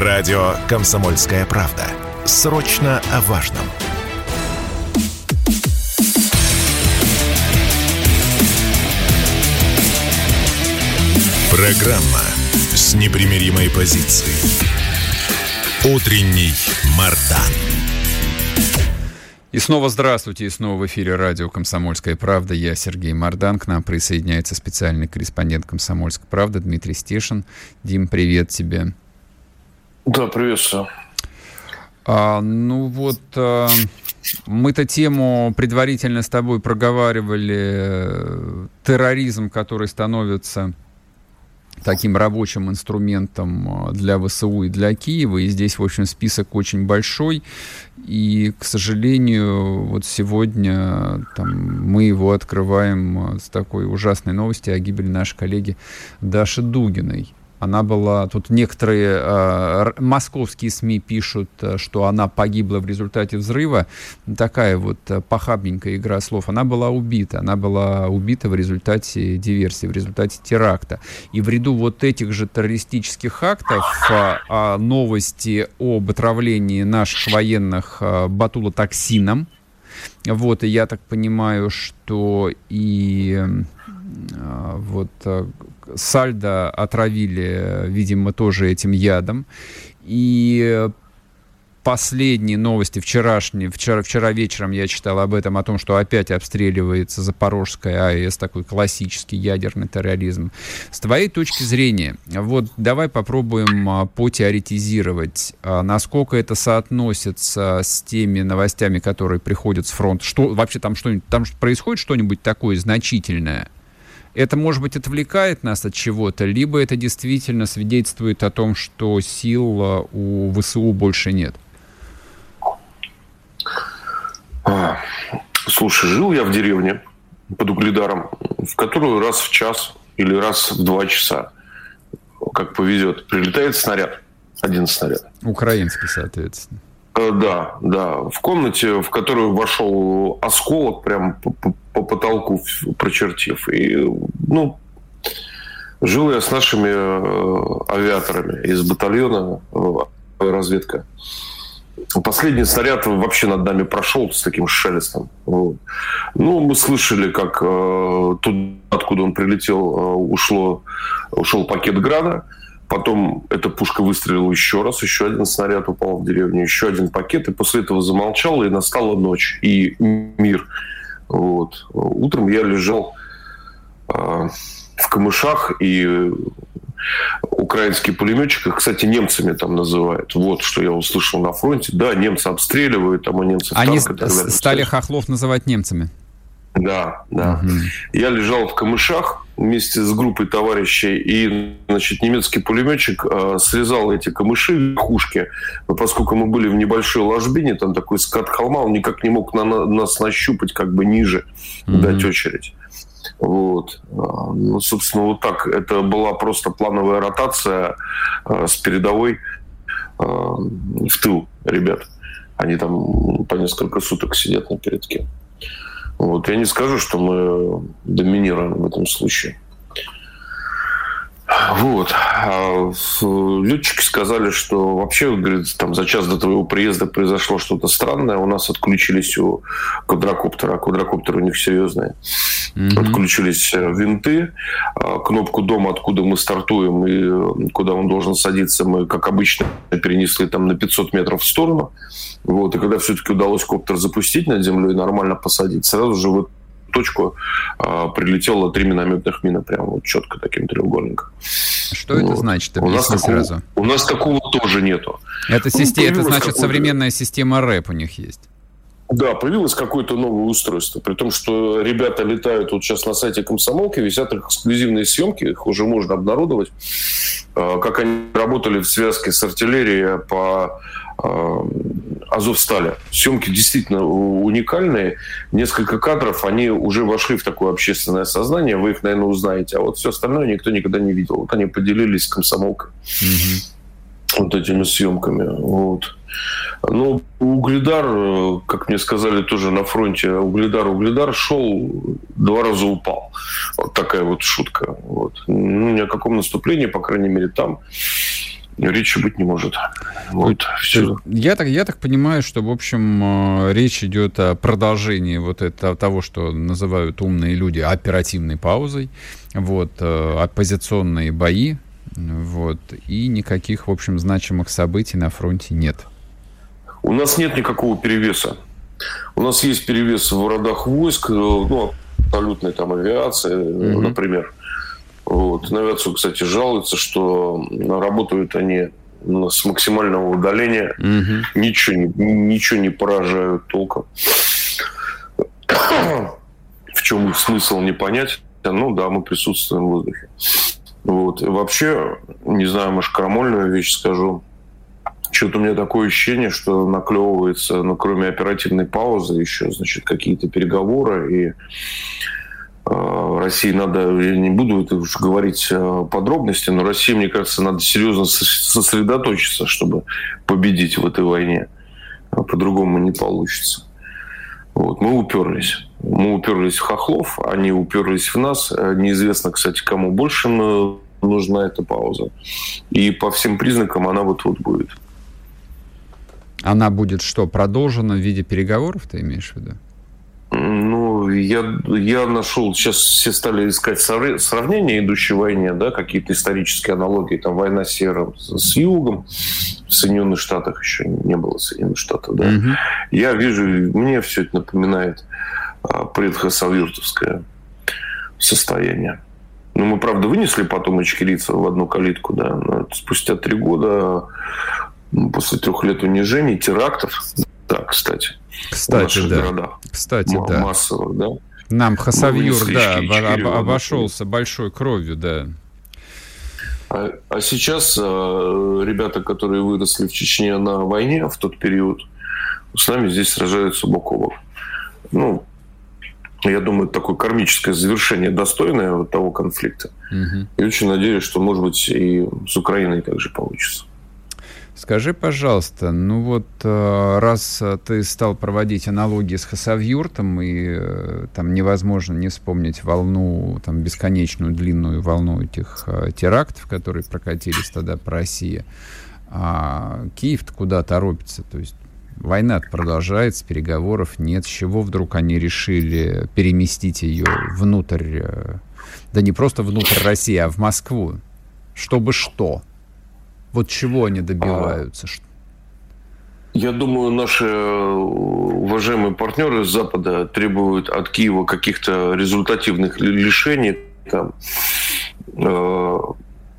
Радио «Комсомольская правда». Срочно о важном. Программа с непримиримой позицией. Утренний Мардан. И снова здравствуйте, и снова в эфире радио «Комсомольская правда». Я Сергей Мордан. К нам присоединяется специальный корреспондент «Комсомольской правды» Дмитрий Стешин. Дим, привет тебе. Да, приветствую. А, ну вот, а, мы-то тему предварительно с тобой проговаривали. Э, терроризм, который становится таким рабочим инструментом э, для ВСУ и для Киева. И здесь, в общем, список очень большой. И, к сожалению, вот сегодня там, мы его открываем с такой ужасной новости о гибели нашей коллеги Даши Дугиной. Она была, тут некоторые э, московские СМИ пишут, э, что она погибла в результате взрыва. Такая вот э, похабненькая игра слов. Она была убита. Она была убита в результате диверсии, в результате теракта. И в ряду вот этих же террористических актов э, э, новости об отравлении наших военных э, батулотоксином. Вот, и я так понимаю, что и вот Сальдо отравили, видимо, тоже этим ядом. И последние новости вчерашние, вчера, вчера вечером я читал об этом, о том, что опять обстреливается Запорожская АЭС, такой классический ядерный терроризм. С твоей точки зрения, вот давай попробуем а, потеоретизировать, а, насколько это соотносится с теми новостями, которые приходят с фронта. Что вообще там что-нибудь, там происходит что-нибудь такое значительное? Это, может быть, отвлекает нас от чего-то, либо это действительно свидетельствует о том, что сил а, у ВСУ больше нет? А, слушай, жил я в деревне под Угледаром, в которую раз в час или раз в два часа, как повезет, прилетает снаряд. Один снаряд. Украинский, соответственно. Э, да, да. В комнате, в которую вошел осколок, прям по, по, по потолку прочертив. И, ну, жил я с нашими э, авиаторами из батальона э, разведка. Последний снаряд вообще над нами прошел с таким шелестом. Вот. Ну, мы слышали, как э, туда, откуда он прилетел, э, ушло, ушел пакет града. Потом эта пушка выстрелила еще раз, еще один снаряд упал в деревню, еще один пакет, и после этого замолчал, и настала ночь, и мир. Вот. Утром я лежал э, в камышах, и украинские пулеметчики, кстати, немцами там называют. Вот что я услышал на фронте. Да, немцы обстреливают, там у немцев Они танк, стали хохлов называть немцами. Да, да. Угу. Я лежал в камышах вместе с группой товарищей, и, значит, немецкий пулеметчик э, срезал эти камыши, верхушки, но поскольку мы были в небольшой ложбине, там такой скат холма, он никак не мог на, на, нас нащупать как бы ниже, угу. дать очередь. Вот. А, ну, собственно, вот так. Это была просто плановая ротация э, с передовой э, в тыл ребят. Они там по несколько суток сидят на передке. Вот. Я не скажу, что мы доминируем в этом случае. Вот. А летчики сказали, что вообще, говорит, там за час до твоего приезда произошло что-то странное. У нас отключились у квадрокоптера, а квадрокоптер у них серьезный. Mm-hmm. Отключились э, винты. А кнопку дома, откуда мы стартуем и э, куда он должен садиться, мы, как обычно, перенесли там на 500 метров в сторону. Вот. И когда все-таки удалось коптер запустить над землей и нормально посадить, сразу же вот точку а, прилетело три минометных мины, прям вот четко таким треугольником. Что вот. это значит? у нас, такого, сразу. у нас такого тоже нету. Это, ну, система, это значит современная система рэп у них есть. Да, появилось какое-то новое устройство. При том, что ребята летают, вот сейчас на сайте комсомолки висят эксклюзивные съемки, их уже можно обнародовать, а, как они работали в связке с артиллерией по а, Азовстали. Съемки действительно уникальные. Несколько кадров, они уже вошли в такое общественное сознание. Вы их, наверное, узнаете. А вот все остальное никто никогда не видел. Вот они поделились с комсомолкой. Угу. Вот этими съемками. Вот. Ну, Угледар, как мне сказали тоже на фронте, Угледар, Угледар шел, два раза упал. Вот такая вот шутка. Вот. Ну, ни о каком наступлении, по крайней мере, там речи быть не может. Вот, все. Я так, я так понимаю, что, в общем, э, речь идет о продолжении вот этого, того, что называют умные люди оперативной паузой, вот, э, оппозиционные бои, вот, и никаких, в общем, значимых событий на фронте нет. У нас нет никакого перевеса. У нас есть перевес в родах войск, э, ну, абсолютной там авиации, mm-hmm. например. Вот. На авиацию, кстати, жалуются, что работают они с максимального удаления, угу. ничего, не, ничего не поражают толком. В чем их смысл не понять. Ну да, мы присутствуем в воздухе. Вот. И вообще, не знаю, может, крамольную вещь скажу. Что-то у меня такое ощущение, что наклевывается, ну, кроме оперативной паузы, еще, значит, какие-то переговоры и России надо, я не буду это уж говорить э, подробности, но России, мне кажется, надо серьезно сосредоточиться, чтобы победить в этой войне. А по-другому не получится. Вот. Мы уперлись. Мы уперлись в хохлов, они уперлись в нас. Э, неизвестно, кстати, кому больше нужна эта пауза. И по всем признакам она вот-вот будет. Она будет что, продолжена в виде переговоров, ты имеешь в виду? Ну, я, я нашел, сейчас все стали искать сравнения идущей войне, да, какие-то исторические аналогии, там война с Севером, с Югом, в Соединенных Штатах еще не было Соединенных Штатов, да. Угу. Я вижу, мне все это напоминает а, предхасавюртовское состояние. Ну, мы, правда, вынесли потом Ичкерийца в одну калитку, да, но спустя три года, после трех лет унижений, терактов, да, кстати, кстати, да. городах. Кстати, М- да. Массово, да. Нам Хасавюр, да, об, обошелся большой кровью, да. А, а сейчас э, ребята, которые выросли в Чечне на войне в тот период, с нами здесь сражаются бок о бок. Ну, я думаю, такое кармическое завершение достойное вот того конфликта. Угу. И очень надеюсь, что, может быть, и с Украиной также получится. Скажи, пожалуйста, ну вот э, раз ты стал проводить аналогии с Хасавюртом, и э, там невозможно не вспомнить волну, там бесконечную длинную волну этих э, терактов, которые прокатились тогда по России, а Киев куда торопится? То есть война продолжается, переговоров нет. С чего вдруг они решили переместить ее внутрь, да не просто внутрь России, а в Москву? Чтобы что? Вот чего они добиваются? Я думаю, наши э, уважаемые партнеры с Запада требуют от Киева каких-то результативных лишений там, э,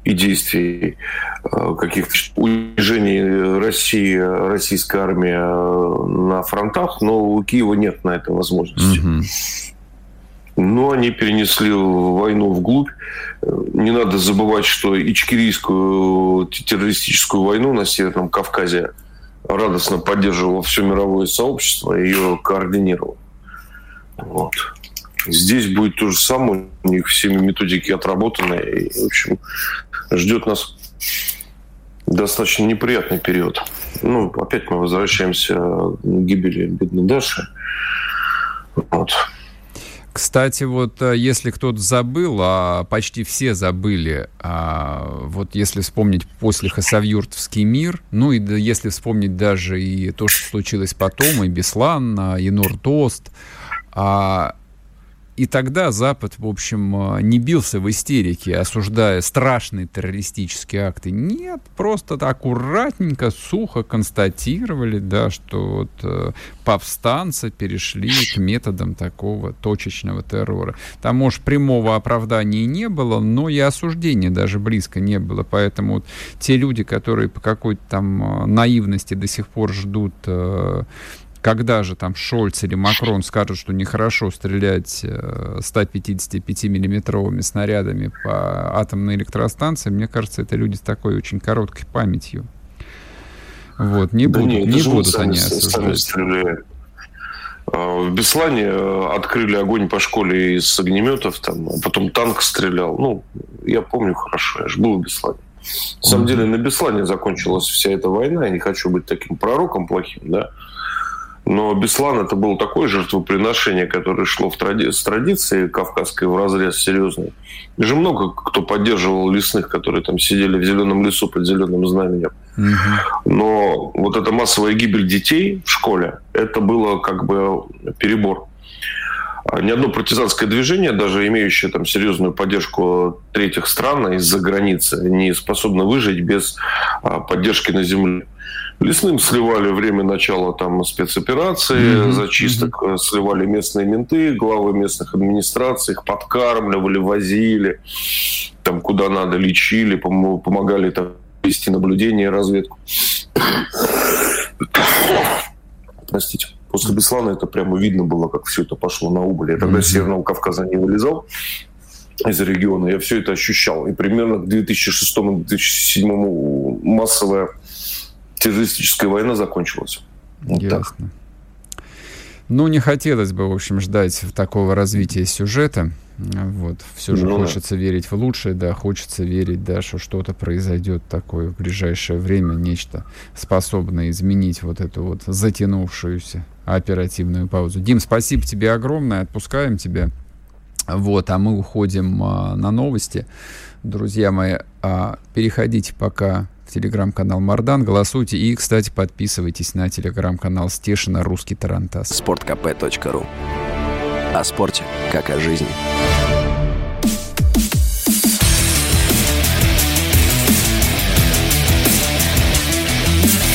и действий, э, каких-то унижений России, российской армии э, на фронтах, но у Киева нет на это возможности. Угу. Но они перенесли войну вглубь. Не надо забывать, что ичкерийскую террористическую войну на Северном Кавказе радостно поддерживало все мировое сообщество и ее координировало. Вот. Здесь будет то же самое. У них всеми методики отработаны. И, в общем, ждет нас достаточно неприятный период. Ну, опять мы возвращаемся к гибели бедной Даши. Вот. Кстати, вот э, если кто-то забыл, а почти все забыли, а, вот если вспомнить после Хасавюртовский мир, ну и если вспомнить даже и то, что случилось потом, и Беслан, а, и Нортост, а, и тогда Запад, в общем, э, не бился в истерике, осуждая страшные террористические акты. Нет, просто аккуратненько, сухо констатировали, да, что вот э, повстанцы перешли к методам такого точечного террора. Там, может, прямого оправдания не было, но и осуждения даже близко не было. Поэтому вот те люди, которые по какой-то там э, наивности до сих пор ждут э, когда же там Шольц или Макрон скажут, что нехорошо стрелять 155-миллиметровыми э, снарядами по атомной электростанции, мне кажется, это люди с такой очень короткой памятью. Вот, не да будут, нет, не будут они осуждать. А, в Беслане э, открыли огонь по школе из огнеметов, там, а потом танк стрелял. Ну, я помню хорошо, я же был в Беслане. На самом деле на Беслане закончилась вся эта война. Я не хочу быть таким пророком плохим, да. Но Беслан это было такое жертвоприношение, которое шло в тради... с традицией кавказской в разрез серьезный. И же много кто поддерживал лесных, которые там сидели в зеленом лесу под зеленым знаменем. Угу. Но вот эта массовая гибель детей в школе, это было как бы перебор. А ни одно партизанское движение, даже имеющее там серьезную поддержку третьих стран из-за границы, не способно выжить без а, поддержки на земле. Лесным сливали время начала там спецоперации, mm-hmm. зачисток mm-hmm. сливали местные менты, главы местных администраций, их подкармливали, возили, там куда надо, лечили, помогали там вести наблюдение и разведку. Простите. После Беслана это прямо видно было, как все это пошло на убыль. Я тогда mm-hmm. с Северного Кавказа не вылезал из региона, я все это ощущал. И примерно к 2006-2007 массовая террористическая война закончилась. Вот Ясно. Так. Ну, не хотелось бы, в общем, ждать такого развития сюжета. Вот. Все же ну, хочется да. верить в лучшее, да, хочется верить, да, что что-то произойдет такое в ближайшее время, нечто способное изменить вот эту вот затянувшуюся оперативную паузу. Дим, спасибо тебе огромное, отпускаем тебя. Вот, а мы уходим а, на новости. Друзья мои, а, переходите пока в телеграм-канал Мардан, голосуйте и, кстати, подписывайтесь на телеграм-канал Стешина «Русский Тарантас». sportkp.ru О спорте, как о жизни.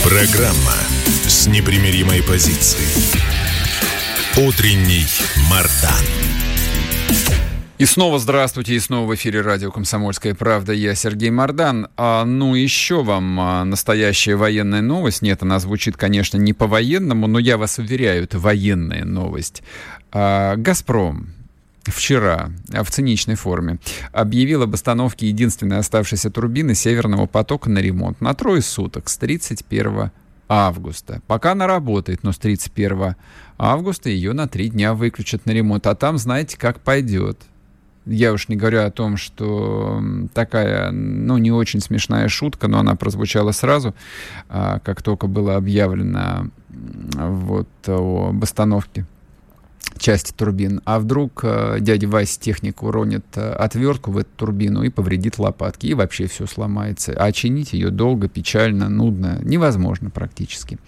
Программа с непримиримой позицией. Утренний Мардан. И снова здравствуйте, и снова в эфире радио «Комсомольская правда». Я Сергей Мордан. А, ну, еще вам а, настоящая военная новость. Нет, она звучит, конечно, не по-военному, но я вас уверяю, это военная новость. А, «Газпром» вчера в циничной форме объявил об остановке единственной оставшейся турбины «Северного потока» на ремонт на трое суток с 31 августа. Пока она работает, но с 31 августа ее на три дня выключат на ремонт. А там, знаете, как пойдет. Я уж не говорю о том, что такая, ну, не очень смешная шутка, но она прозвучала сразу, а, как только было объявлено вот об остановке части турбин. А вдруг э, дядя Вася техник уронит э, отвертку в эту турбину и повредит лопатки, и вообще все сломается. А чинить ее долго, печально, нудно, невозможно практически.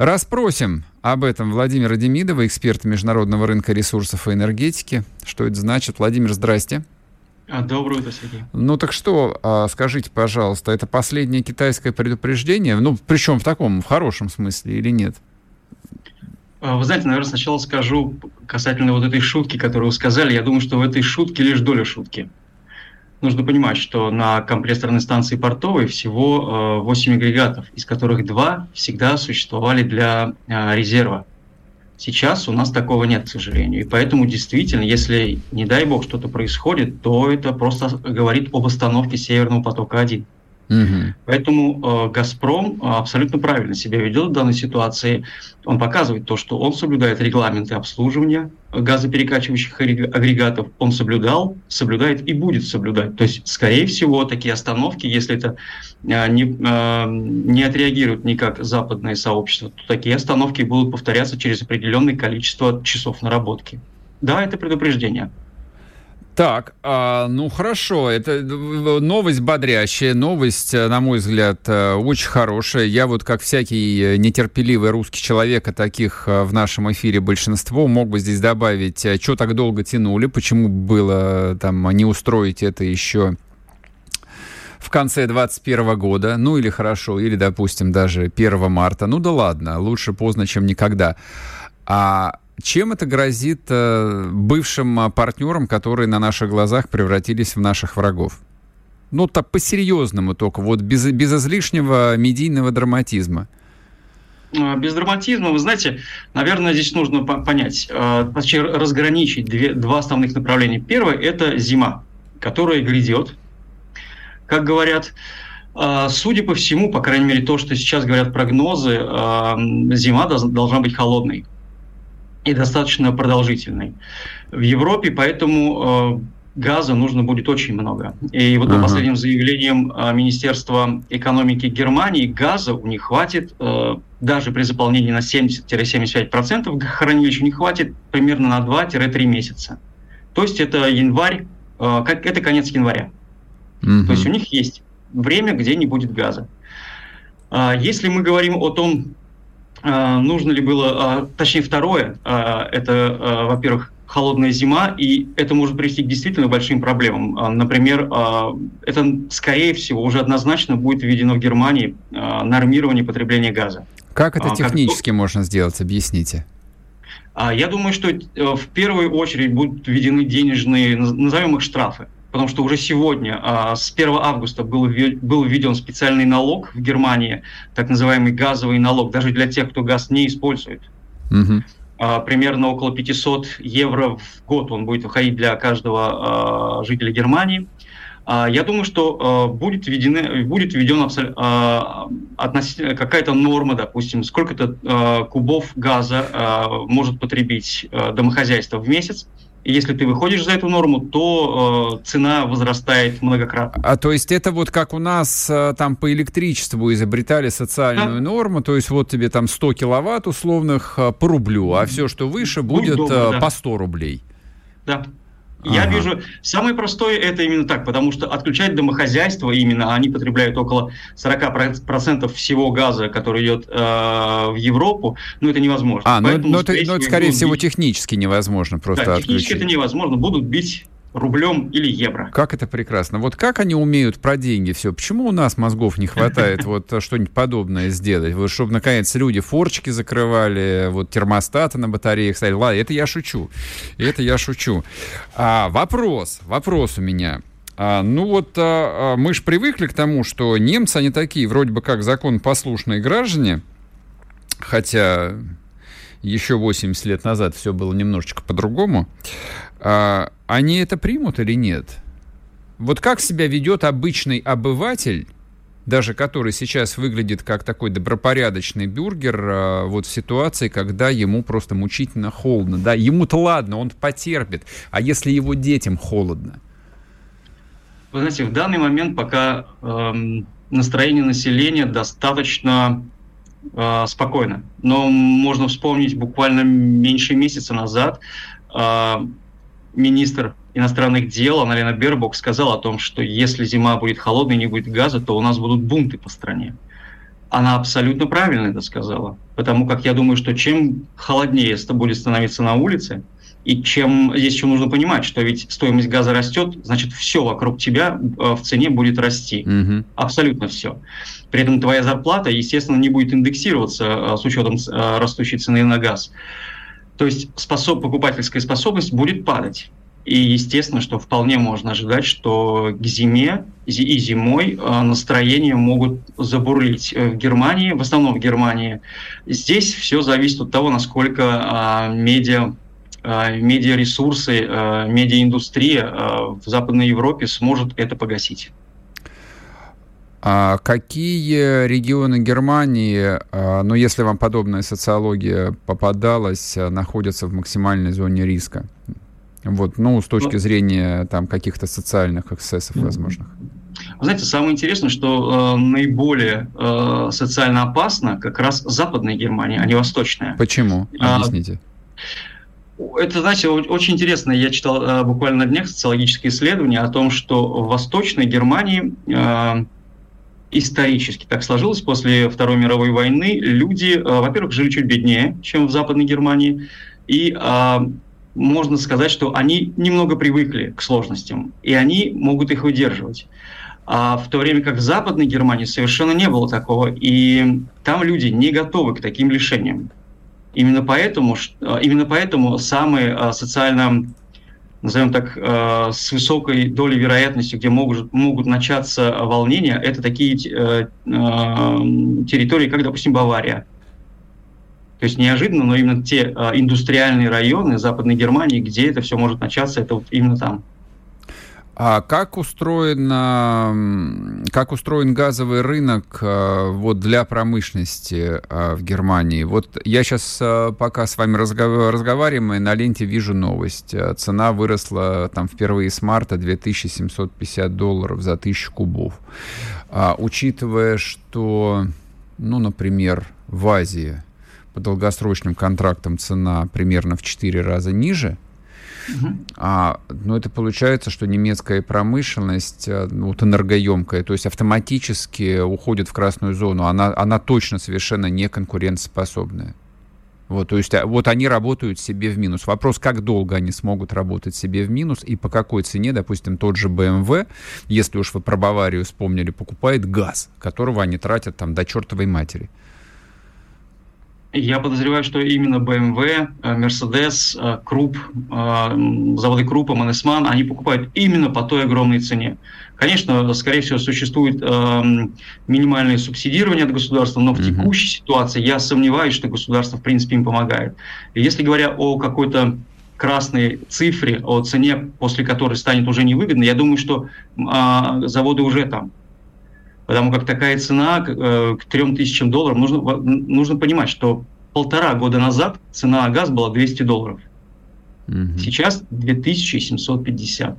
Расспросим об этом Владимира Демидова, эксперта международного рынка ресурсов и энергетики. Что это значит? Владимир, здрасте. А, доброе утро, Сергей. Ну так что, а, скажите, пожалуйста, это последнее китайское предупреждение? Ну, причем в таком, в хорошем смысле или нет? А, вы знаете, наверное, сначала скажу касательно вот этой шутки, которую вы сказали. Я думаю, что в этой шутке лишь доля шутки нужно понимать, что на компрессорной станции портовой всего 8 э, агрегатов, из которых два всегда существовали для э, резерва. Сейчас у нас такого нет, к сожалению. И поэтому действительно, если, не дай бог, что-то происходит, то это просто говорит об остановке Северного потока-1. Угу. Поэтому э, «Газпром» абсолютно правильно себя ведет в данной ситуации. Он показывает то, что он соблюдает регламенты обслуживания газоперекачивающих агрегатов. Он соблюдал, соблюдает и будет соблюдать. То есть, скорее всего, такие остановки, если это э, не, э, не отреагирует никак западное сообщество, то такие остановки будут повторяться через определенное количество часов наработки. Да, это предупреждение. Так, а, ну хорошо, это новость бодрящая, новость, э, на мой взгляд, э, очень хорошая. Я вот как всякий э, нетерпеливый русский человек, а таких в нашем эфире большинство, мог бы здесь добавить, что так долго тянули, почему было там не устроить это еще в конце 2021 года, ну или хорошо, или, допустим, даже 1 марта. Ну да ладно, лучше поздно, чем никогда. А чем это грозит э, бывшим а, партнерам, которые на наших глазах превратились в наших врагов? Ну, так по-серьезному только, вот без, без излишнего медийного драматизма. А, без драматизма, вы знаете, наверное, здесь нужно понять, э, разграничить две, два основных направления. Первое – это зима, которая грядет. Как говорят, э, судя по всему, по крайней мере, то, что сейчас говорят прогнозы, зима должна быть холодной и достаточно продолжительной. В Европе поэтому э, газа нужно будет очень много. И вот uh-huh. по последним заявлениям э, Министерства экономики Германии газа у них хватит э, даже при заполнении на 70-75% хранилищу не хватит примерно на 2-3 месяца. То есть это январь, э, это конец января. Угу. То есть у них есть время, где не будет газа. А, если мы говорим о том, нужно ли было, а, точнее второе, это, во-первых, холодная зима, и это может привести к действительно большим проблемам. Например, это, скорее всего, уже однозначно будет введено в Германии нормирование потребления газа. Как это технически как... можно сделать? Объясните. Я думаю, что э, в первую очередь будут введены денежные, назовем их штрафы потому что уже сегодня, а, с 1 августа, был, был введен специальный налог в Германии, так называемый газовый налог, даже для тех, кто газ не использует. Угу. Примерно около 500 евро в год он будет выходить для каждого а, жителя Германии. Я думаю, что будет, введены, будет введена какая-то норма, допустим, сколько-то кубов газа может потребить домохозяйство в месяц. И если ты выходишь за эту норму, то э, цена возрастает многократно. А то есть это вот как у нас э, там по электричеству изобретали социальную да. норму, то есть вот тебе там 100 киловатт условных э, по рублю, а все, что выше, будет, будет э, да. по 100 рублей. Да. Я ага. вижу, самое простое это именно так, потому что отключать домохозяйство именно, они потребляют около 40% всего газа, который идет э, в Европу, ну это невозможно. А, ну, но, это, но это, скорее всего, бить... технически невозможно просто да, отключить. технически это невозможно, будут бить рублем или евро. Как это прекрасно. Вот как они умеют про деньги все? Почему у нас мозгов не хватает вот что-нибудь подобное сделать? Вот чтобы, наконец, люди форчики закрывали, вот термостаты на батареях ставили. Ладно, это я шучу. Это я шучу. А, вопрос, вопрос у меня. А, ну вот а, а мы же привыкли к тому, что немцы, они такие, вроде бы как законопослушные граждане, хотя еще 80 лет назад все было немножечко по-другому. А, они это примут или нет? Вот как себя ведет обычный обыватель, даже который сейчас выглядит как такой добропорядочный бюргер, а, вот в ситуации, когда ему просто мучительно холодно. Да, ему-то ладно, он потерпит. А если его детям холодно? Вы знаете, в данный момент пока эм, настроение населения достаточно э, спокойно. Но можно вспомнить буквально меньше месяца назад э, министр иностранных дел Аналина Бербок сказал о том, что если зима будет холодной и не будет газа, то у нас будут бунты по стране. Она абсолютно правильно это сказала, потому как я думаю, что чем холоднее будет становиться на улице, и чем здесь еще нужно понимать, что ведь стоимость газа растет, значит, все вокруг тебя э, в цене будет расти. Угу. Абсолютно все. При этом твоя зарплата, естественно, не будет индексироваться э, с учетом э, растущей цены на газ. То есть способ, покупательская способность будет падать. И естественно, что вполне можно ожидать, что к зиме и зимой э, настроения могут забурлить в Германии, в основном в Германии. Здесь все зависит от того, насколько медиа медиаресурсы, медиаиндустрия в Западной Европе сможет это погасить. А какие регионы Германии, а, ну, если вам подобная социология попадалась, а, находятся в максимальной зоне риска? Вот, ну, с точки ну, зрения там каких-то социальных эксцессов возможных. Вы знаете, самое интересное, что э, наиболее э, социально опасно как раз западная Германия, а не восточная. Почему? Объясните. Это, знаете, очень интересно. Я читал э, буквально на днях социологические исследования о том, что в Восточной Германии э, исторически так сложилось, после Второй мировой войны люди, э, во-первых, жили чуть беднее, чем в Западной Германии, и а, можно сказать, что они немного привыкли к сложностям, и они могут их выдерживать. А в то время как в Западной Германии совершенно не было такого, и там люди не готовы к таким лишениям. Именно поэтому, именно поэтому самые социально назовем так, э, с высокой долей вероятности, где могут, могут начаться волнения, это такие э, э, территории, как, допустим, Бавария. То есть неожиданно, но именно те индустриальные районы Западной Германии, где это все может начаться, это вот именно там. А как устроен, как устроен газовый рынок э, вот, для промышленности э, в Германии? Вот я сейчас, э, пока с вами разговариваем, на ленте вижу новость. Цена выросла там впервые с марта 2750 долларов за тысячу кубов. А, учитывая, что ну, например, в Азии по долгосрочным контрактам цена примерно в 4 раза ниже, а, но это получается, что немецкая промышленность, э, ну, вот энергоемкая, то есть автоматически уходит в красную зону. Она, она точно совершенно не конкурентоспособная. Вот, то есть а, вот они работают себе в минус. Вопрос, как долго они смогут работать себе в минус и по какой цене, допустим, тот же BMW, если уж вы про Баварию вспомнили, покупает газ, которого они тратят там до чертовой матери. Я подозреваю, что именно BMW, э, Mercedes, э, Круп, э, заводы Крупа, Манесман, они покупают именно по той огромной цене. Конечно, скорее всего, существует минимальное субсидирование от государства, но в текущей ситуации я сомневаюсь, что государство, в принципе, им помогает. Если говоря о какой-то красной цифре, о цене, после которой станет уже невыгодно, я думаю, что заводы уже там потому как такая цена э, к 3000 долларов, нужно, нужно понимать, что полтора года назад цена на газ была 200 долларов. Угу. Сейчас 2750.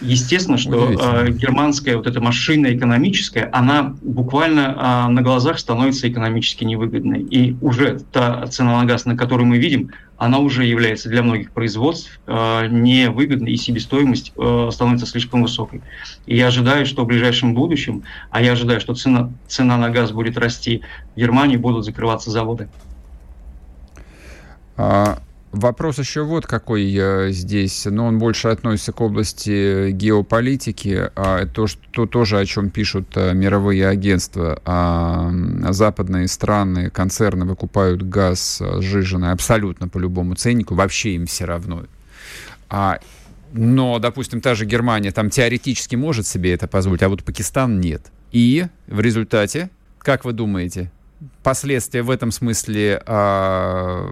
Естественно, что э, германская вот эта машина экономическая, она буквально э, на глазах становится экономически невыгодной. И уже та цена на газ, на которую мы видим, она уже является для многих производств э, невыгодной, и себестоимость э, становится слишком высокой. И я ожидаю, что в ближайшем будущем, а я ожидаю, что цена, цена на газ будет расти, в Германии будут закрываться заводы. А, Вопрос еще вот какой э, здесь, но он больше относится к области геополитики, а то, что тоже о чем пишут э, мировые агентства. А западные страны, концерны выкупают газ э, сжиженный абсолютно по любому ценнику, вообще им все равно. А, но, допустим, та же Германия там теоретически может себе это позволить, а вот Пакистан нет. И в результате, как вы думаете, последствия в этом смысле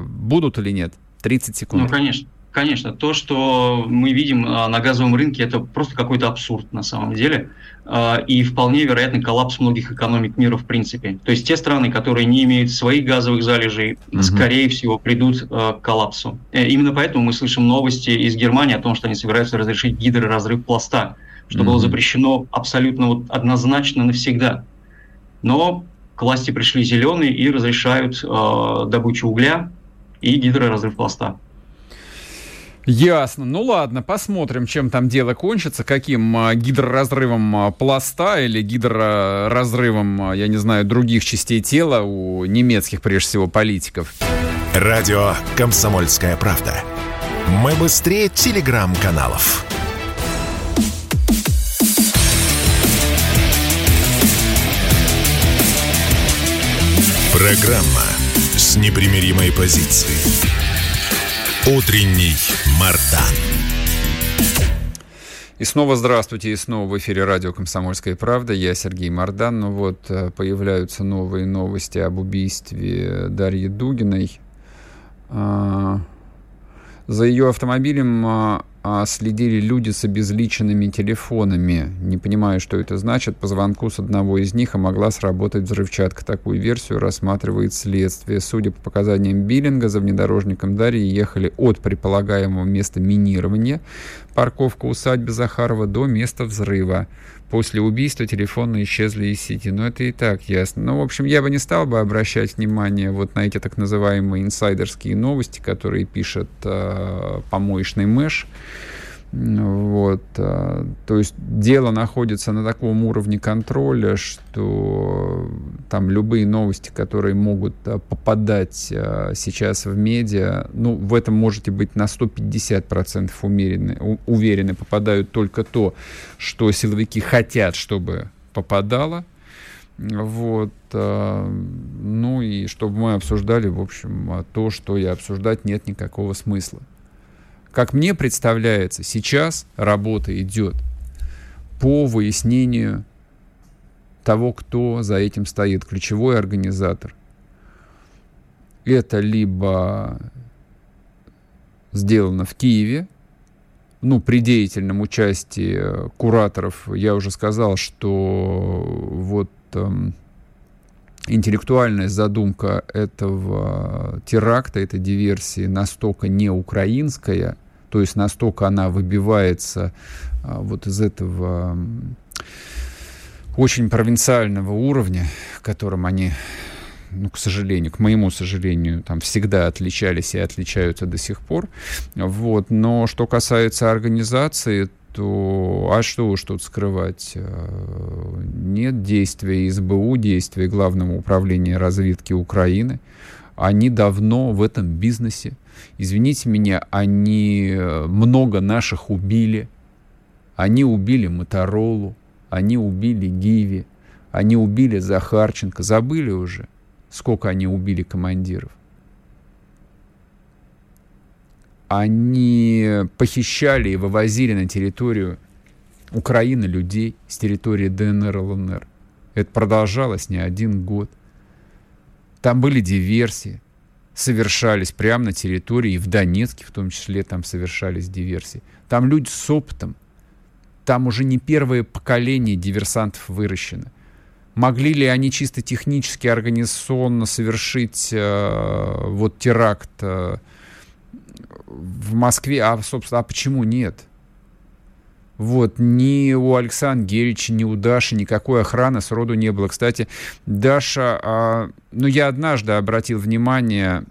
будут или нет? 30 секунд. Ну, конечно. Конечно, то, что мы видим а, на газовом рынке, это просто какой-то абсурд на самом деле. А, и вполне вероятный коллапс многих экономик мира в принципе. То есть те страны, которые не имеют своих газовых залежей, угу. скорее всего, придут а, к коллапсу. Э, именно поэтому мы слышим новости из Германии о том, что они собираются разрешить гидроразрыв пласта, что угу. было запрещено абсолютно вот однозначно навсегда. Но к власти пришли зеленые и разрешают э, добычу угля, и гидроразрыв пласта. Ясно. Ну ладно, посмотрим, чем там дело кончится, каким а, гидроразрывом а, пласта или гидроразрывом, а, я не знаю, других частей тела у немецких, прежде всего, политиков. Радио «Комсомольская правда». Мы быстрее телеграм-каналов. Программа с непримиримой позицией. Утренний Мардан. И снова здравствуйте, и снова в эфире радио «Комсомольская правда». Я Сергей Мордан. Ну вот, э, появляются новые новости об убийстве Дарьи Дугиной. А, за ее автомобилем а, следили люди с обезличенными телефонами. Не понимаю, что это значит. По звонку с одного из них а могла сработать взрывчатка. Такую версию рассматривает следствие. Судя по показаниям Биллинга, за внедорожником Дарьи ехали от предполагаемого места минирования парковка усадьбы Захарова до места взрыва. После убийства телефоны исчезли из сети. Но это и так ясно. Ну, в общем, я бы не стал бы обращать внимание вот на эти так называемые инсайдерские новости, которые пишет э, помоечный мэш. Вот, а, то есть дело находится на таком уровне контроля, что там любые новости, которые могут а, попадать а, сейчас в медиа, ну, в этом можете быть на 150% умерены, уверены, попадают только то, что силовики хотят, чтобы попадало. Вот, ну и чтобы мы обсуждали, в общем, то, что и обсуждать нет никакого смысла. Как мне представляется, сейчас работа идет по выяснению того, кто за этим стоит, ключевой организатор. Это либо сделано в Киеве, ну, при деятельном участии кураторов, я уже сказал, что вот эм, интеллектуальная задумка этого теракта, этой диверсии настолько не украинская, то есть настолько она выбивается а, вот из этого очень провинциального уровня, которым они ну, к сожалению, к моему сожалению, там всегда отличались и отличаются до сих пор. Вот. Но что касается организации, то а что уж тут скрывать? Э, нет действия СБУ, действия Главного управления разведки Украины. Они давно в этом бизнесе. Извините меня, они э, много наших убили. Они убили Моторолу, они убили Гиви, они убили Захарченко. Забыли уже? сколько они убили командиров. Они похищали и вывозили на территорию Украины людей с территории ДНР и ЛНР. Это продолжалось не один год. Там были диверсии, совершались прямо на территории, и в Донецке в том числе там совершались диверсии. Там люди с опытом, там уже не первое поколение диверсантов выращено. Могли ли они чисто технически, организационно совершить э, вот теракт э, в Москве? А, собственно, а почему нет? Вот, ни у Александра Герича, ни у Даши никакой охраны сроду не было. Кстати, Даша, а, ну, я однажды обратил внимание,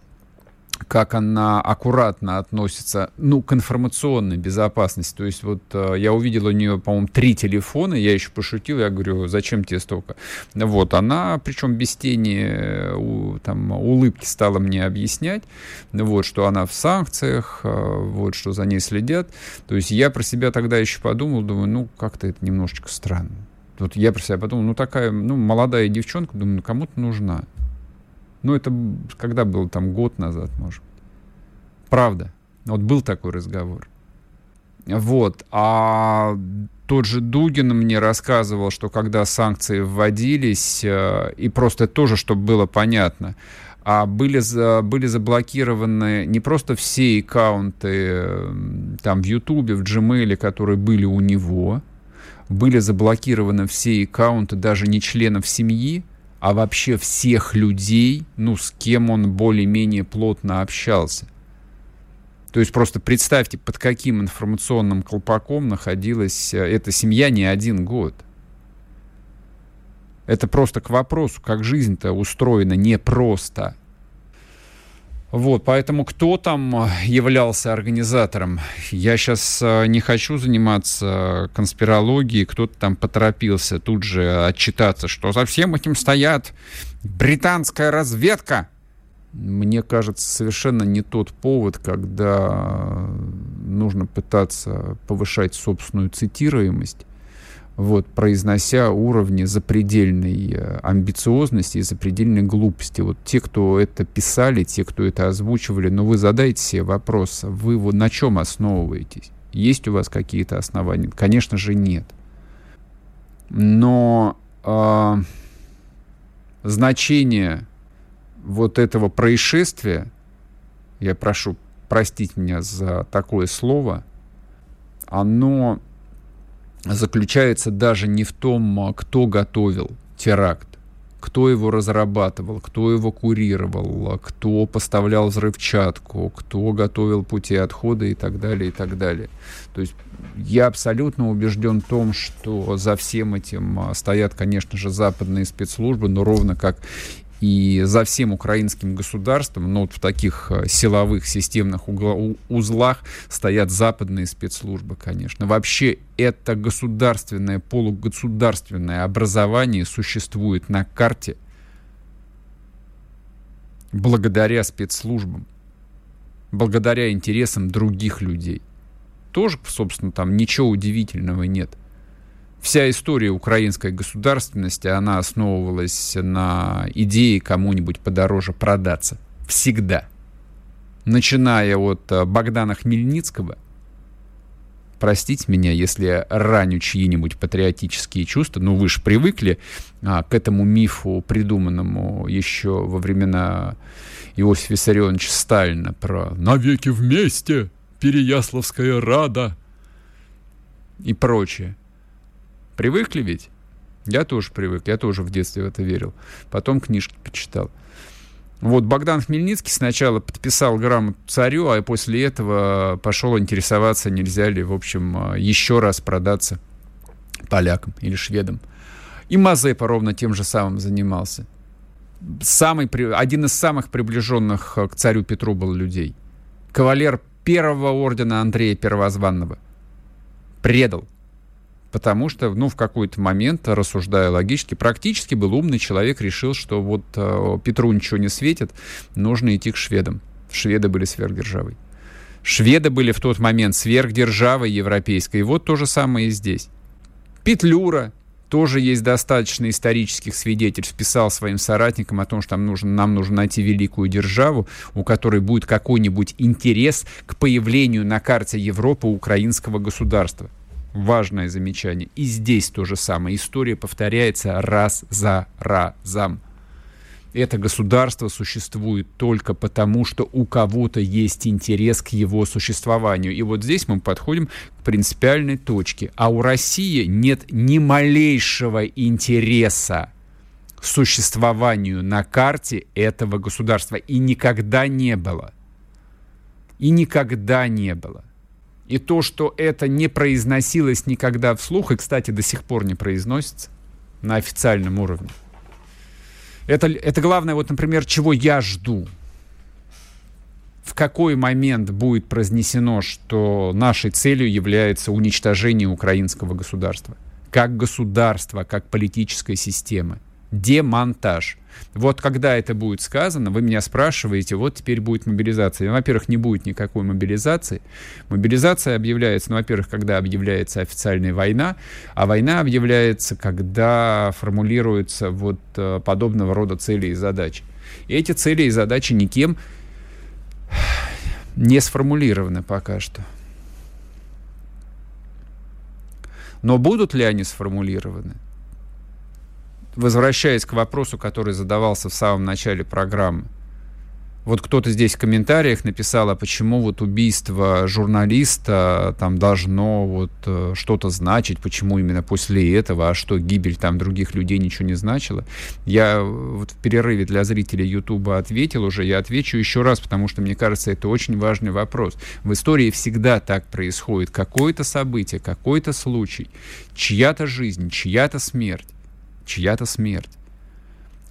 как она аккуратно относится, ну, к информационной безопасности. То есть вот э, я увидел у нее, по-моему, три телефона, я еще пошутил, я говорю, зачем тебе столько? Вот, она, причем без тени э, у, там, улыбки стала мне объяснять, вот, что она в санкциях, э, вот, что за ней следят. То есть я про себя тогда еще подумал, думаю, ну, как-то это немножечко странно. Вот я про себя подумал, ну, такая, ну, молодая девчонка, думаю, ну, кому-то нужна. Ну, это когда было там год назад, может. Правда. Вот был такой разговор. Вот. А тот же Дугин мне рассказывал, что когда санкции вводились, э, и просто тоже, чтобы было понятно, а были, за, были заблокированы не просто все аккаунты там в Ютубе, в Gmail, которые были у него, были заблокированы все аккаунты даже не членов семьи, а вообще всех людей, ну, с кем он более-менее плотно общался. То есть просто представьте, под каким информационным колпаком находилась э, эта семья не один год. Это просто к вопросу, как жизнь-то устроена непросто. Вот, поэтому кто там э, являлся организатором? Я сейчас э, не хочу заниматься конспирологией, кто-то там поторопился тут же отчитаться, что за всем этим стоят британская разведка. Мне кажется, совершенно не тот повод, когда нужно пытаться повышать собственную цитируемость вот, произнося уровни запредельной э, амбициозности и запредельной глупости. Вот те, кто это писали, те, кто это озвучивали, но ну, вы задайте себе вопрос, вы вот на чем основываетесь? Есть у вас какие-то основания? Конечно же, нет. Но э, значение вот этого происшествия, я прошу простить меня за такое слово, оно заключается даже не в том, а, кто готовил теракт, кто его разрабатывал, кто его курировал, а, кто поставлял взрывчатку, кто готовил пути отхода и так далее, и так далее. То есть я абсолютно убежден в том, что за всем этим а, стоят, конечно же, западные спецслужбы, но ровно как и за всем украинским государством, ну вот в таких э, силовых системных узлах стоят западные спецслужбы, конечно. Вообще это государственное, полугосударственное образование существует на карте благодаря спецслужбам, благодаря интересам других людей. Тоже, собственно, там ничего удивительного нет – вся история украинской государственности, она основывалась на идее кому-нибудь подороже продаться. Всегда. Начиная от э, Богдана Хмельницкого, простите меня, если раню чьи-нибудь патриотические чувства, но вы же привыкли а, к этому мифу, придуманному еще во времена Иосифа Виссарионовича Сталина про «навеки вместе, Переяславская Рада» и прочее. Привыкли ведь? Я тоже привык, я тоже в детстве в это верил. Потом книжки почитал. Вот Богдан Хмельницкий сначала подписал грамоту царю, а после этого пошел интересоваться, нельзя ли, в общем, еще раз продаться полякам или шведам. И Мазепа ровно тем же самым занимался. Самый, один из самых приближенных к царю Петру был людей. Кавалер первого ордена Андрея Первозванного. Предал потому что, ну, в какой-то момент, рассуждая логически, практически был умный человек, решил, что вот э, Петру ничего не светит, нужно идти к шведам. Шведы были сверхдержавой. Шведы были в тот момент сверхдержавой европейской. И вот то же самое и здесь. Петлюра, тоже есть достаточно исторических свидетельств, писал своим соратникам о том, что нам нужно, нам нужно найти великую державу, у которой будет какой-нибудь интерес к появлению на карте Европы украинского государства важное замечание. И здесь то же самое. История повторяется раз за разом. Это государство существует только потому, что у кого-то есть интерес к его существованию. И вот здесь мы подходим к принципиальной точке. А у России нет ни малейшего интереса к существованию на карте этого государства. И никогда не было. И никогда не было. И то, что это не произносилось никогда вслух, и, кстати, до сих пор не произносится на официальном уровне. Это, это главное, вот, например, чего я жду. В какой момент будет произнесено, что нашей целью является уничтожение украинского государства? Как государства, как политической системы. Демонтаж. Вот когда это будет сказано, вы меня спрашиваете, вот теперь будет мобилизация. Во-первых, не будет никакой мобилизации. Мобилизация объявляется, ну, во-первых, когда объявляется официальная война, а война объявляется, когда формулируются вот э, подобного рода цели и задачи. И эти цели и задачи никем не сформулированы пока что. Но будут ли они сформулированы? Возвращаясь к вопросу, который задавался в самом начале программы, вот кто-то здесь в комментариях написал, а почему вот убийство журналиста там должно вот э, что-то значить, почему именно после этого, а что гибель там других людей ничего не значила. Я вот в перерыве для зрителей Ютуба ответил уже, я отвечу еще раз, потому что мне кажется, это очень важный вопрос. В истории всегда так происходит. Какое-то событие, какой-то случай, чья-то жизнь, чья-то смерть чья-то смерть,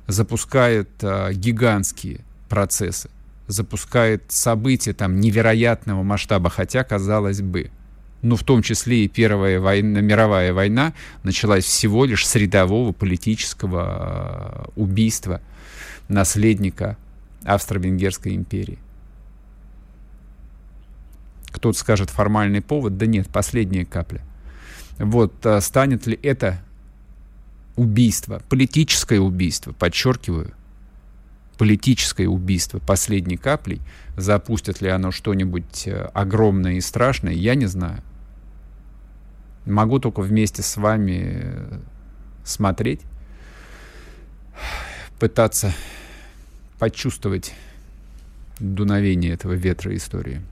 запускает а, гигантские процессы, запускает события там невероятного масштаба, хотя, казалось бы, ну, в том числе и Первая война, мировая война началась всего лишь с рядового политического а, убийства наследника Австро-Венгерской империи. Кто-то скажет формальный повод, да нет, последняя капля. Вот а, станет ли это убийство, политическое убийство, подчеркиваю, политическое убийство последней каплей, запустит ли оно что-нибудь э, огромное и страшное, я не знаю. Могу только вместе с вами э, смотреть, пытаться почувствовать дуновение этого ветра истории,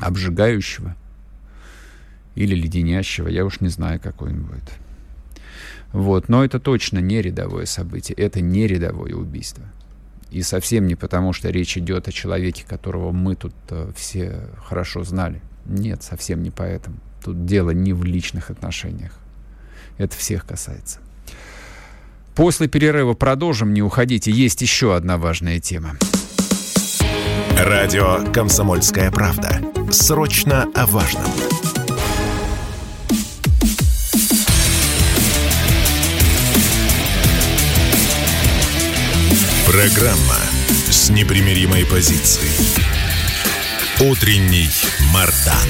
обжигающего или леденящего, я уж не знаю, какой он будет. Вот. Но это точно не рядовое событие, это не рядовое убийство. И совсем не потому, что речь идет о человеке, которого мы тут э, все хорошо знали. Нет, совсем не поэтому. Тут дело не в личных отношениях. Это всех касается. После перерыва продолжим, не уходите. Есть еще одна важная тема. Радио «Комсомольская правда». Срочно о важном. Программа с непримиримой позицией. Утренний Мардан.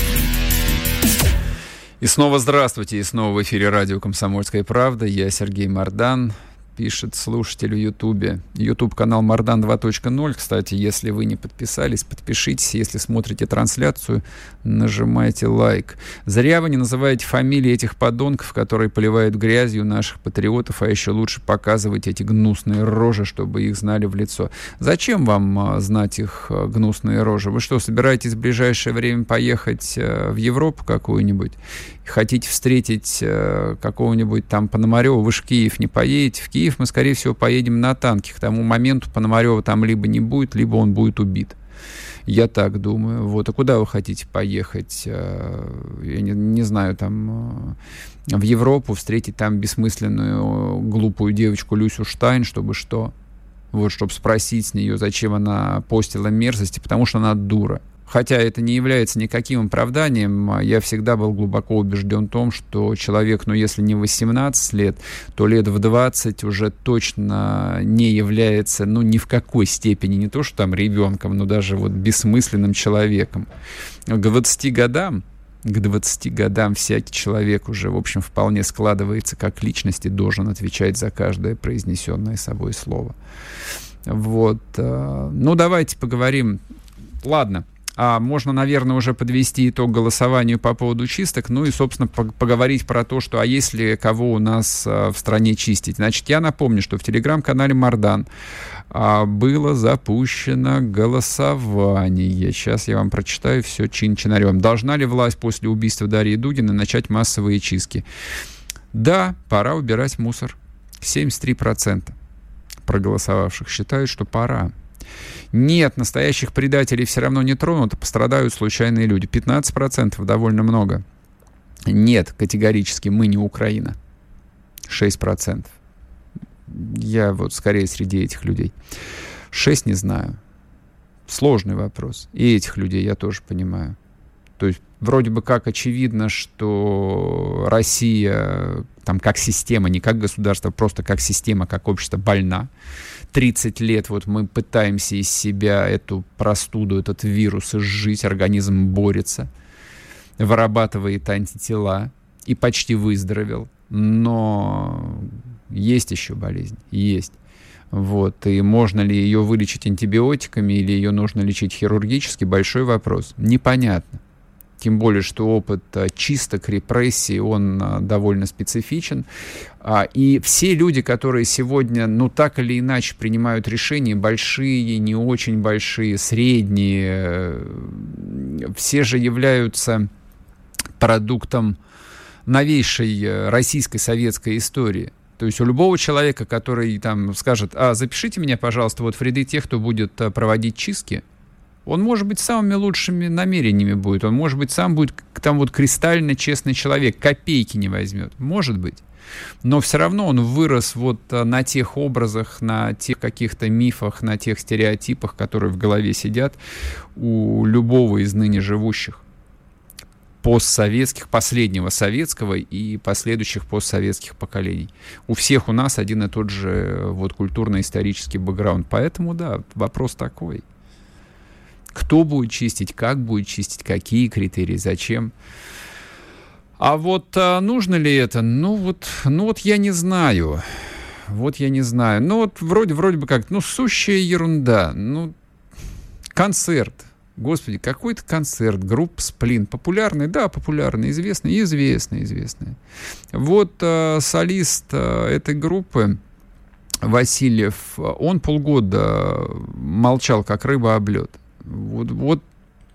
И снова здравствуйте, и снова в эфире радио «Комсомольская правда». Я Сергей Мардан пишет слушатель в Ютубе. Ютуб-канал Мардан 2.0. Кстати, если вы не подписались, подпишитесь. Если смотрите трансляцию, нажимайте лайк. Зря вы не называете фамилии этих подонков, которые поливают грязью наших патриотов, а еще лучше показывать эти гнусные рожи, чтобы их знали в лицо. Зачем вам а, знать их а, гнусные рожи? Вы что, собираетесь в ближайшее время поехать а, в Европу какую-нибудь? Хотите встретить а, какого-нибудь там Пономарева? Вы же Киев не поедете. В Киев мы, скорее всего, поедем на танке. К тому моменту Пономарева там либо не будет, либо он будет убит. Я так думаю. Вот. А куда вы хотите поехать? Э, я не, не знаю, там э, в Европу встретить там бессмысленную глупую девочку Люсю Штайн, чтобы что? Вот, чтобы спросить с нее, зачем она постила мерзости, потому что она дура. Хотя это не является никаким оправданием, я всегда был глубоко убежден в том, что человек, ну если не 18 лет, то лет в 20 уже точно не является, ну ни в какой степени, не то что там ребенком, но даже вот бессмысленным человеком. К 20 годам к 20 годам всякий человек уже, в общем, вполне складывается как личность и должен отвечать за каждое произнесенное собой слово. Вот. Э, ну, давайте поговорим. Ладно, а можно, наверное, уже подвести итог голосованию по поводу чисток, ну и, собственно, поговорить про то, что а если кого у нас а, в стране чистить. Значит, я напомню, что в телеграм-канале Мардан а, было запущено голосование. Сейчас я вам прочитаю все чин-чинарем. Должна ли власть после убийства Дарьи Дугина начать массовые чистки? Да, пора убирать мусор. 73% проголосовавших считают, что пора. Нет, настоящих предателей все равно не тронут, пострадают случайные люди. 15% довольно много. Нет, категорически, мы не Украина. 6%. Я вот скорее среди этих людей. 6 не знаю. Сложный вопрос. И этих людей я тоже понимаю. То есть вроде бы как очевидно, что Россия там как система, не как государство, просто как система, как общество больна. 30 лет вот мы пытаемся из себя эту простуду, этот вирус изжить, организм борется, вырабатывает антитела и почти выздоровел. Но есть еще болезнь, есть. Вот. И можно ли ее вылечить антибиотиками или ее нужно лечить хирургически, большой вопрос. Непонятно. Тем более, что опыт а, чисток, репрессий, он а, довольно специфичен. А, и все люди, которые сегодня, ну, так или иначе принимают решения, большие, не очень большие, средние, э, все же являются продуктом новейшей э, российской советской истории. То есть у любого человека, который там скажет, а запишите меня, пожалуйста, вот в ряды тех, кто будет проводить чистки, он, может быть, самыми лучшими намерениями будет. Он, может быть, сам будет там вот кристально честный человек, копейки не возьмет. Может быть. Но все равно он вырос вот э, на тех образах, на тех каких-то мифах, на тех стереотипах, которые в голове сидят у любого из ныне живущих постсоветских, последнего советского и последующих постсоветских поколений. У всех у нас один и тот же э, вот культурно-исторический бэкграунд. Поэтому, да, вопрос такой – кто будет чистить, как будет чистить, какие критерии, зачем. А вот а, нужно ли это? Ну вот, ну вот я не знаю. Вот я не знаю. Ну вот вроде, вроде бы как, ну сущая ерунда. Ну, концерт. Господи, какой-то концерт, группа Сплин. Популярный, да, популярный, известный, известный, известный. Вот э, солист э, этой группы, Васильев, он полгода молчал, как рыба об лед. Вот, вот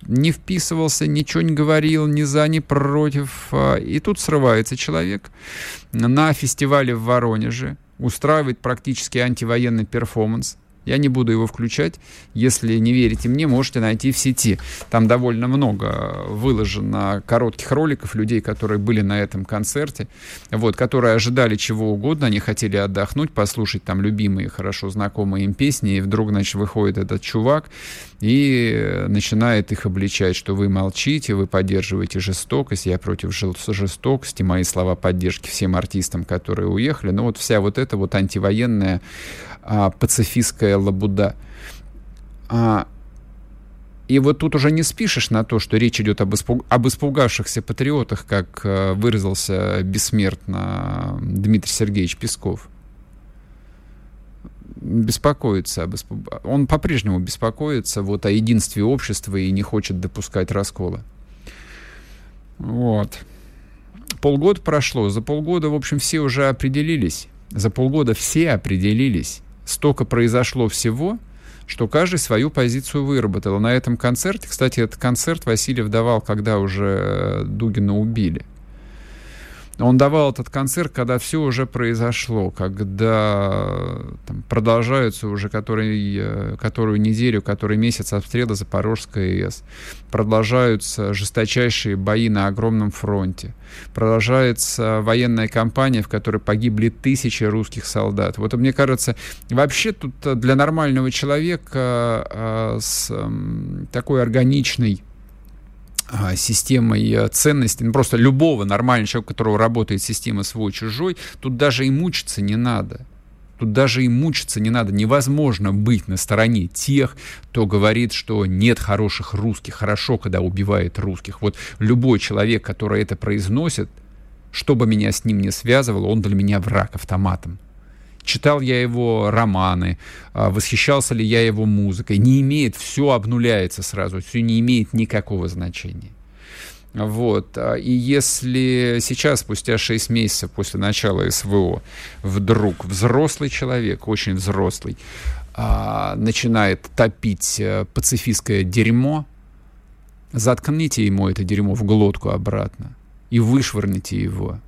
не вписывался, ничего не говорил, ни за, ни против. А, и тут срывается человек на фестивале в Воронеже, устраивает практически антивоенный перформанс, я не буду его включать. Если не верите мне, можете найти в сети. Там довольно много выложено коротких роликов людей, которые были на этом концерте, вот, которые ожидали чего угодно, они хотели отдохнуть, послушать там любимые, хорошо знакомые им песни, и вдруг, значит, выходит этот чувак и начинает их обличать, что вы молчите, вы поддерживаете жестокость, я против жестокости, мои слова поддержки всем артистам, которые уехали. Но вот вся вот эта вот антивоенная а, пацифистская лабуда. А, и вот тут уже не спишешь на то, что речь идет об, испуг... об испугавшихся патриотах, как э, выразился бессмертно Дмитрий Сергеевич Песков. Беспокоится об испуг... Он по-прежнему беспокоится вот о единстве общества и не хочет допускать раскола. Вот. Полгода прошло. За полгода, в общем, все уже определились. За полгода все определились столько произошло всего, что каждый свою позицию выработал. На этом концерте, кстати, этот концерт Васильев давал, когда уже Дугина убили. Он давал этот концерт, когда все уже произошло, когда там, Продолжаются уже который, э, которую неделю, который месяц обстрела Запорожской АЭС. Продолжаются жесточайшие бои на огромном фронте. Продолжается военная кампания, в которой погибли тысячи русских солдат. Вот мне кажется, вообще тут для нормального человека э, с такой органичной системой э, ценностей, ну, просто любого нормального человека, у которого работает система свой-чужой, тут даже и мучиться не надо. Тут даже и мучиться не надо. Невозможно быть на стороне тех, кто говорит, что нет хороших русских, хорошо, когда убивает русских. Вот любой человек, который это произносит, что бы меня с ним не связывало, он для меня враг автоматом читал я его романы, а, восхищался ли я его музыкой. Не имеет, все обнуляется сразу, все не имеет никакого значения. Вот. А, и если сейчас, спустя 6 месяцев после начала СВО, вдруг взрослый человек, очень взрослый, а, начинает топить э, пацифистское дерьмо, заткните ему это дерьмо в глотку обратно и вышвырните его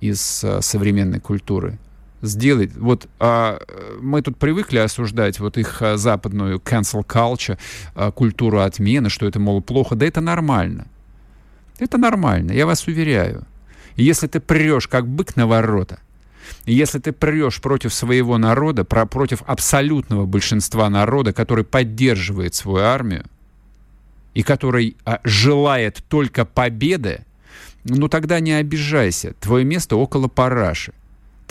из э, современной культуры сделать. Вот а, мы тут привыкли осуждать вот их а, западную cancel culture, а, культуру отмены, что это, мол, плохо. Да это нормально. Это нормально, я вас уверяю. если ты прешь, как бык на ворота, если ты прешь против своего народа, про, против абсолютного большинства народа, который поддерживает свою армию и который а, желает только победы, ну тогда не обижайся. Твое место около параши.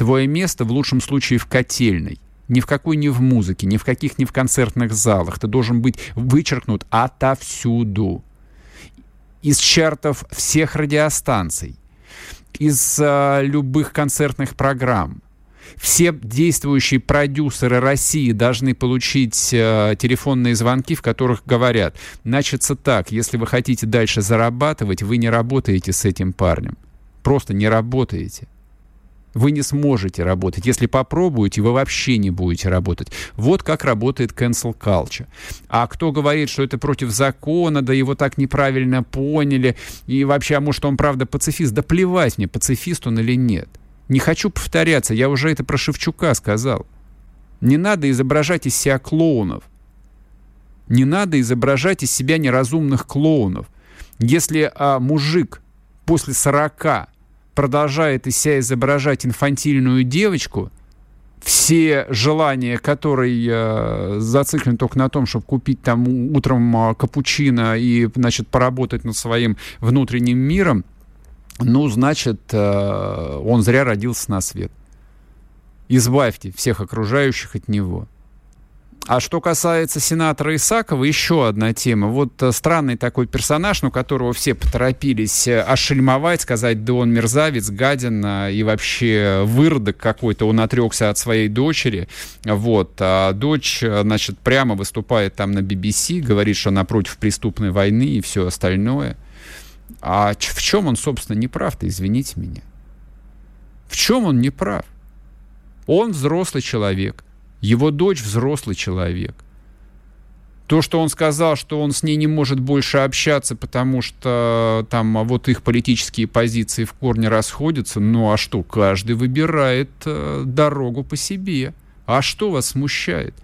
Твое место в лучшем случае в котельной. Ни в какой не в музыке, ни в каких не в концертных залах. Ты должен быть вычеркнут отовсюду. Из чартов всех радиостанций. Из э, любых концертных программ. Все действующие продюсеры России должны получить э, телефонные звонки, в которых говорят, начаться так, если вы хотите дальше зарабатывать, вы не работаете с этим парнем. Просто не работаете вы не сможете работать. Если попробуете, вы вообще не будете работать. Вот как работает cancel culture. А кто говорит, что это против закона, да его так неправильно поняли, и вообще, а может он правда пацифист? Да плевать мне, пацифист он или нет. Не хочу повторяться, я уже это про Шевчука сказал. Не надо изображать из себя клоунов. Не надо изображать из себя неразумных клоунов. Если а, мужик после 40 продолжает из себя изображать инфантильную девочку, все желания, которые э, зациклены только на том, чтобы купить там утром э, капучино и, значит, поработать над своим внутренним миром, ну, значит, э, он зря родился на свет. Избавьте всех окружающих от него. А что касается сенатора Исакова, еще одна тема. Вот э, странный такой персонаж, ну, которого все поторопились э, ошельмовать, сказать, да он мерзавец, гадин э, и вообще выродок какой-то, он отрекся от своей дочери. Вот. А дочь, значит, прямо выступает там на BBC, говорит, что она против преступной войны и все остальное. А в чем он, собственно, не прав-то, извините меня? В чем он не прав? Он взрослый человек – его дочь взрослый человек. То, что он сказал, что он с ней не может больше общаться, потому что там вот их политические позиции в корне расходятся, ну а что, каждый выбирает э, дорогу по себе. А что вас смущает?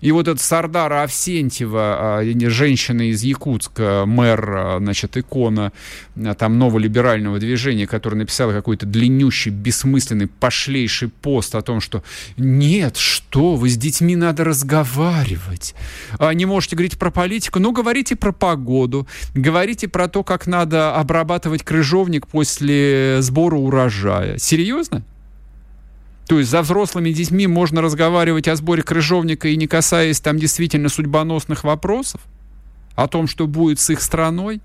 И вот эта Сардара Авсентьева, а, женщина из Якутска, мэр, а, значит, икона а, там новолиберального движения, которая написала какой-то длиннющий, бессмысленный, пошлейший пост о том, что нет, что вы, с детьми надо разговаривать. Не можете говорить про политику, ну, говорите про погоду, говорите про то, как надо обрабатывать крыжовник после сбора урожая. Серьезно? То есть за взрослыми детьми можно разговаривать о сборе крыжовника и не касаясь там действительно судьбоносных вопросов? О том, что будет с их страной?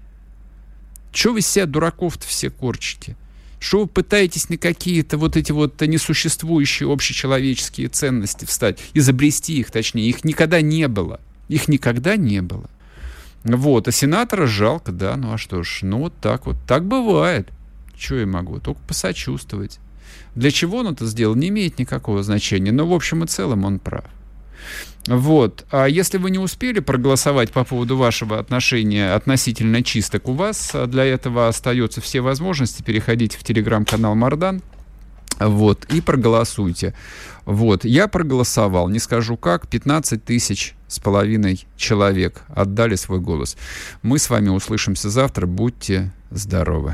Чего вы себя дураков-то все корчите? Что вы пытаетесь на какие-то вот эти вот несуществующие общечеловеческие ценности встать? Изобрести их, точнее. Их никогда не было. Их никогда не было. Вот. А сенатора жалко, да. Ну а что ж, ну вот так вот. Так бывает. Что я могу? Только посочувствовать. Для чего он это сделал, не имеет никакого значения. Но в общем и целом он прав. Вот. А если вы не успели проголосовать по поводу вашего отношения относительно чисток, у вас для этого остаются все возможности. Переходите в телеграм-канал Мардан. Вот, и проголосуйте. Вот, я проголосовал, не скажу как, 15 тысяч с половиной человек отдали свой голос. Мы с вами услышимся завтра, будьте здоровы.